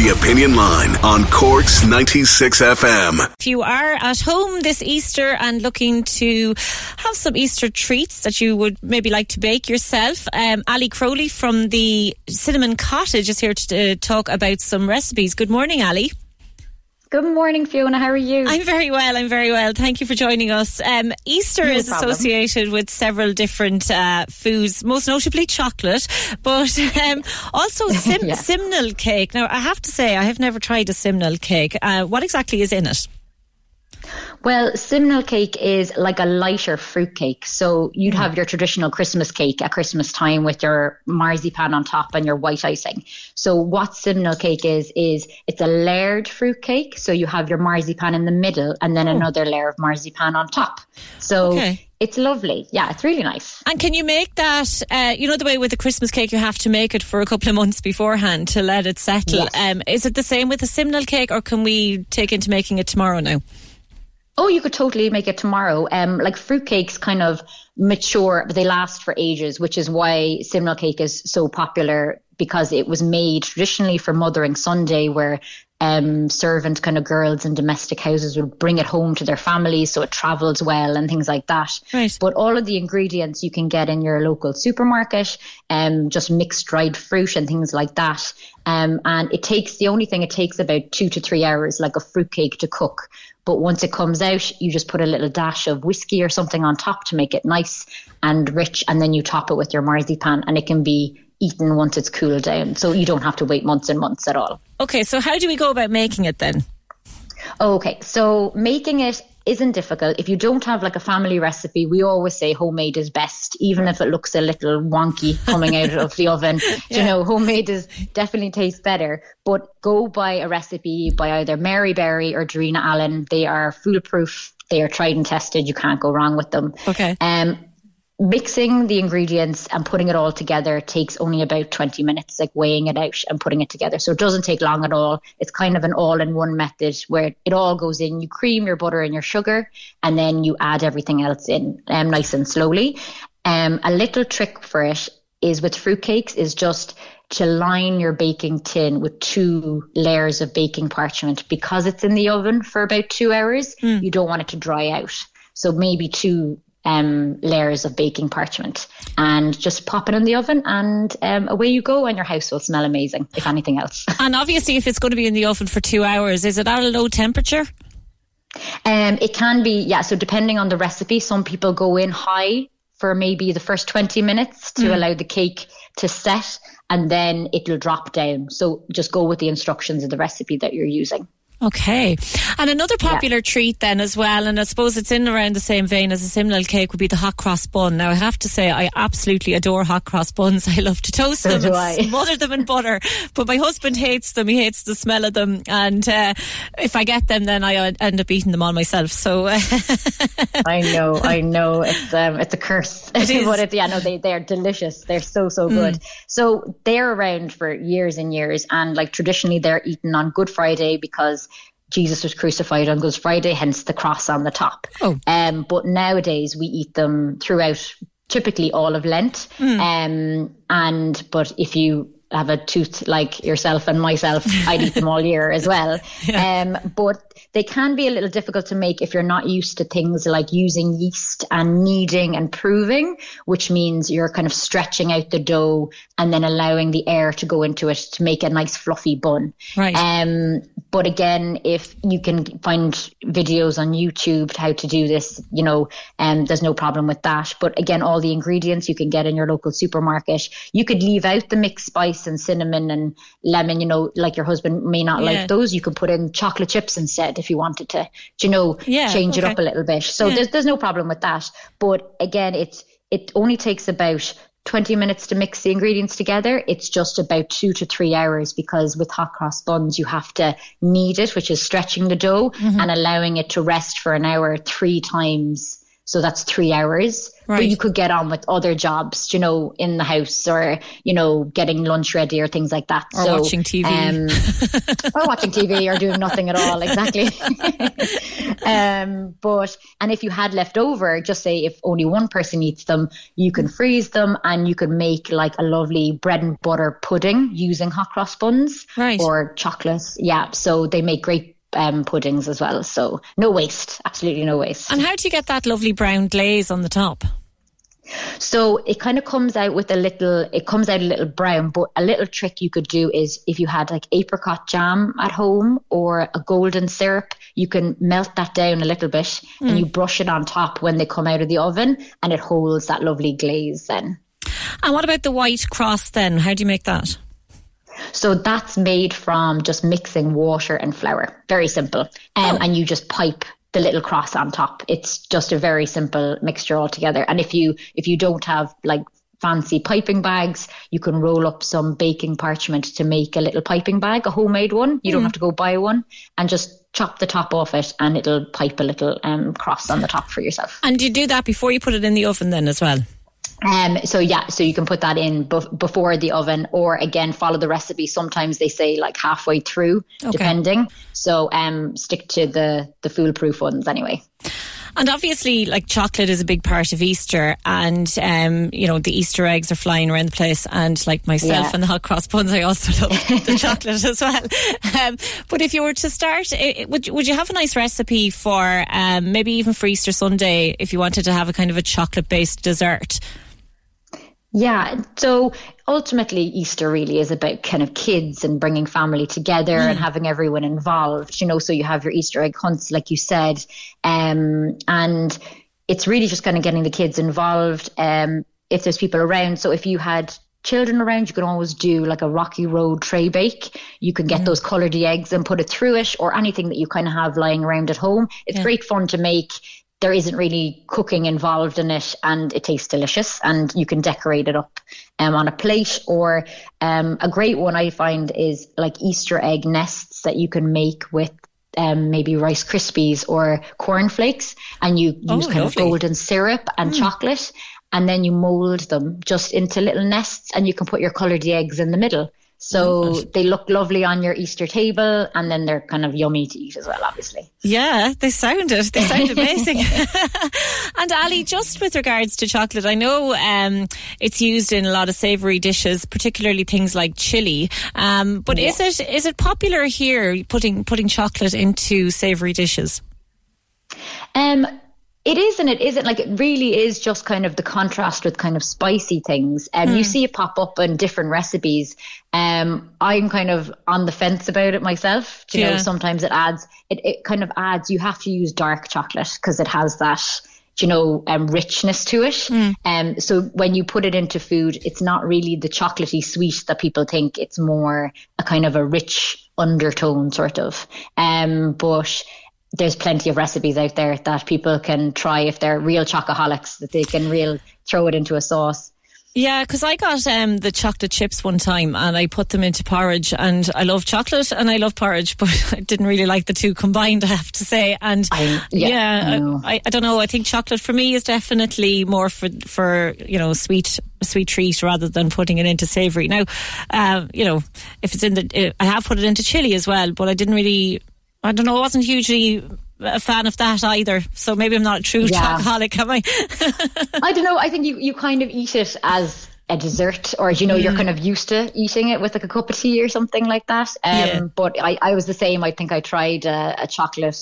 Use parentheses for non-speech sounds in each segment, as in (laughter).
The Opinion Line on Cork's 96 FM. If you are at home this Easter and looking to have some Easter treats that you would maybe like to bake yourself, um, Ali Crowley from the Cinnamon Cottage is here to uh, talk about some recipes. Good morning, Ali. Good morning, Fiona. How are you? I'm very well. I'm very well. Thank you for joining us. Um, Easter No is problem. associated with several different uh, foods, most notably chocolate, but (laughs) um, also (laughs) sim- Yeah. simnel cake. Now, I have to say, I have never tried a simnel cake. Uh, what exactly is in it? Well, simnel cake is like a lighter fruit cake. So you'd have your traditional Christmas cake at Christmas time with your marzipan on top and your white icing. So what simnel cake is is it's a layered fruit cake. So you have your marzipan in the middle and then another layer of marzipan on top. So Okay. it's lovely. Yeah, it's really nice. And can you make that? Uh, you know the way with the Christmas cake, you have to make it for a couple of months beforehand to let it settle. Yes. Um, is it the same with the simnel cake, or can we take into making it tomorrow now? Oh, you could totally make it tomorrow. Um, like fruitcakes kind of mature, but they last for ages, which is why simnel cake is so popular because it was made traditionally for Mothering Sunday, where um, servant kind of girls in domestic houses would bring it home to their families, so it travels well and things like that. Right. But all of the ingredients you can get in your local supermarket, um, just mixed dried fruit and things like that. Um, and it takes the only thing it takes about two to three hours, like a fruitcake, to cook. But once it comes out, you just put a little dash of whiskey or something on top to make it nice and rich, and then you top it with your marzipan, and it can be eaten once it's cooled down. So you don't have to wait months and months at all. Okay, so how do we go about making it then? Okay, so making it isn't difficult. If you don't have like a family recipe, we always say homemade is best, even if it looks a little wonky coming out of the oven. (laughs) You know, homemade is definitely tastes better. But go buy a recipe by either Mary Berry or Darina Allen. They are foolproof. They are tried and tested. You can't go wrong with them. Okay. Um, mixing the ingredients and putting it all together takes only about 20 minutes, like weighing it out and putting it together. So it doesn't take long at all. It's kind of an all in one method where it all goes in. You cream your butter and your sugar, and then you add everything else in um, nice and slowly. Um, a little trick for it is with fruitcakes is just to line your baking tin with two layers of baking parchment because it's in the oven for about two hours. You don't want it to dry out. So maybe two um, layers of baking parchment and just pop it in the oven and um, away you go and your house will smell amazing if anything else. (laughs) And obviously, if it's going to be in the oven for two hours, is it at a low temperature? Um, it can be, yeah. So depending on the recipe, some people go in high for maybe the first 20 minutes to allow the cake to set and then it'll drop down. So just go with the instructions of the recipe that you're using. Okay. And another popular treat then as well, and I suppose it's in around the same vein as a simnel cake, would be the hot cross bun. Now I have to say I absolutely adore hot cross buns. (laughs) I love to toast So them and I. smother them in butter. But my husband hates them. He hates the smell of them. And uh, if I get them, then I end up eating them all myself. So uh, (laughs) I know, I know. It's um, it's a curse. (laughs) It is. Mm. but it's, yeah, no, they they're delicious. They're so so good. So they're around for years and years, and like traditionally, they're eaten on Good Friday because Jesus was crucified on Good Friday, hence the cross on the top. Oh. Um, but nowadays we eat them throughout, typically all of Lent. Hmm. Um, and but if you have a tooth like yourself and myself, I'd eat them all year as well. (laughs) Um, but they can be a little difficult to make if you're not used to things like using yeast and kneading and proving, which means you're kind of stretching out the dough and then allowing the air to go into it to make a nice fluffy bun. Right. Um, but again, if you can find videos on YouTube how to do this, you know, um, there's no problem with that. But again, all the ingredients you can get in your local supermarket. You could leave out the mixed spice and cinnamon and lemon, you know, like your husband may not Yeah. like those. You could put in chocolate chips instead if you wanted to, you know, Yeah, change it up a little bit. So Yeah. there's, there's no problem with that. But again, it's, it only takes about 20 minutes to mix the ingredients together. It's just about two to three hours because with hot cross buns, you have to knead it, which is stretching the dough Mm-hmm. and allowing it to rest for an hour three times. So that's three hours. Right. But you could get on with other jobs, you know, in the house or, you know, getting lunch ready or things like that. Or so, watching TV. Um, (laughs) or watching TV or doing nothing at all, exactly. (laughs) um, but, and if you had left over, just say if only one person eats them, you can freeze them and you can make like a lovely bread and butter pudding using hot cross buns Right. or chocolate. Yeah. So they make great um, puddings as well. So no waste, absolutely no waste. And how do you get that lovely brown glaze on the top? So it kind of comes out with a little, it comes out a little brown, but a little trick you could do is if you had like apricot jam at home or a golden syrup, you can melt that down a little bit and you brush it on top when they come out of the oven and it holds that lovely glaze then. And what about the white cross then? How do you make that? So that's made from just mixing water and flour. Very simple. Um, And you just pipe the little cross on top. It's just a very simple mixture altogether. And if you if you don't have like fancy piping bags, you can roll up some baking parchment to make a little piping bag, a homemade one. You don't have to go buy one and just chop the top off it and it'll pipe a little um, cross on the top for yourself. And you do that before you put it in the oven then as well? Um, so yeah, so you can put that in bef- before the oven, or again follow the recipe. Sometimes they say like halfway through, Okay. depending. So um, stick to the the foolproof ones anyway. And obviously, like chocolate is a big part of Easter, and um, you know the Easter eggs are flying around the place. And like myself Yeah. and the hot cross buns, I also love the (laughs) chocolate as well. Um, but if you were to start, i- i- would you- would you have a nice recipe for um, maybe even for Easter Sunday if you wanted to have a kind of a chocolate based dessert? Yeah. So ultimately, Easter really is about kind of kids and bringing family together and having everyone involved. You know, so you have your Easter egg hunts, like you said, um, and it's really just kind of getting the kids involved. Um, if there's people around, so if you had children around, you can always do like a Rocky Road tray bake. You can get those coloured eggs and put it through it, or anything that you kind of have lying around at home. It's Yeah. great fun to make there isn't really cooking involved in it and it tastes delicious and you can decorate it up um, on a plate or um, a great one i find is like easter egg nests that you can make with um, maybe rice krispies or cornflakes and you Oh, use kind lovely. of golden syrup and chocolate and then you mold them just into little nests and you can put your coloured eggs in the middle so they look lovely on your Easter table and then they're kind of yummy to eat as well, obviously. Yeah, they sound it. They sound (laughs) amazing. (laughs) and Ali, just with regards to chocolate, I know um, it's used in a lot of savoury dishes, particularly things like chili. Um, but is it is it popular here putting putting chocolate into savoury dishes? Um, it is and it isn't. Like it really is just kind of the contrast with kind of spicy things. Um, you see it pop up in different recipes. Um, I'm kind of on the fence about it myself. Do You Yeah. know, sometimes it adds. It, it kind of adds. You have to use dark chocolate because it has that. You know, um, richness to it. Um, so when you put it into food, it's not really the chocolatey sweet that people think. It's more a kind of a rich undertone, sort of. Um, but there's plenty of recipes out there that people can try if they're real chocoholics that they can real throw it into a sauce. Yeah, because I got um, the chocolate chips one time and I put them into porridge, and I love chocolate and I love porridge, (laughs) but I didn't really like the two combined, I have to say. And I- yeah, yeah, I. I, I don't know. I think chocolate for me is definitely more for for you know sweet sweet treat rather than putting it into savoury. Now, uh, you know, if it's in the, I have put it into chili as well, but I didn't really. I don't know. I wasn't hugely a fan of that either. So maybe I'm not a true Yeah. chocoholic, am I? (laughs) I don't know. I think you, you kind of eat it as a dessert or you know mm. you're kind of used to eating it with like a cup of tea or something like that um yeah. but I, I was the same i think i tried a, a chocolate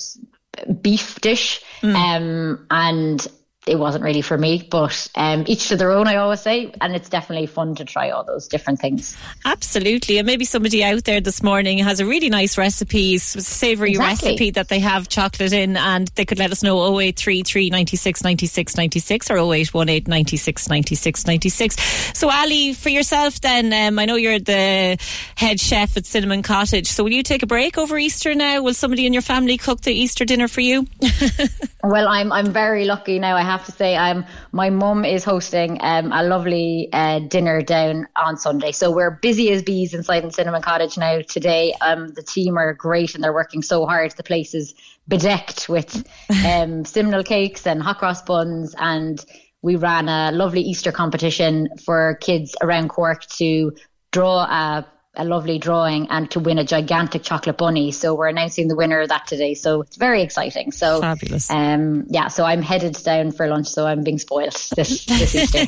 beef dish mm. um and it wasn't really for me. But um, each to their own, I always say, and it's definitely fun to try all those different things. Absolutely, and maybe somebody out there this morning has a really nice recipe, savoury exactly. recipe that they have chocolate in, and they could let us know 0833 96 96 96 or 0818 96 96 96. So, Ali, for yourself, then, um, I know you're the head chef at Cinnamon Cottage. So, will you take a break over Easter now? Will somebody in your family cook the Easter dinner for you? (laughs) well, I'm I'm very lucky now. I have to say, I'm my mum is hosting um, a lovely uh, dinner down on Sunday. So we're busy as bees inside the Cinnamon Cottage now today. Um, the team are great and they're working so hard. The place is bedecked with (laughs) um, simnel cakes and hot cross buns and we ran a lovely Easter competition for kids around Cork to draw a a lovely drawing and to win a gigantic chocolate bunny. So we're announcing the winner of that today. So it's very exciting. So fabulous. Um, yeah. So I'm headed down for lunch. So I'm being spoiled this, this Easter.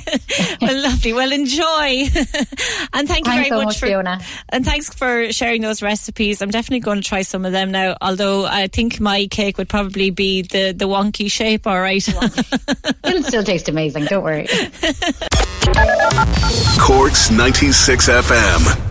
(laughs) well, lovely. Well, enjoy. (laughs) and thank you thanks very so much, much, for Fiona. and thanks for sharing those recipes. I'm definitely going to try some of them now. Although I think my cake would probably be the the wonky shape. All right. (laughs) It'll still taste amazing. Don't worry. Corks 96 FM.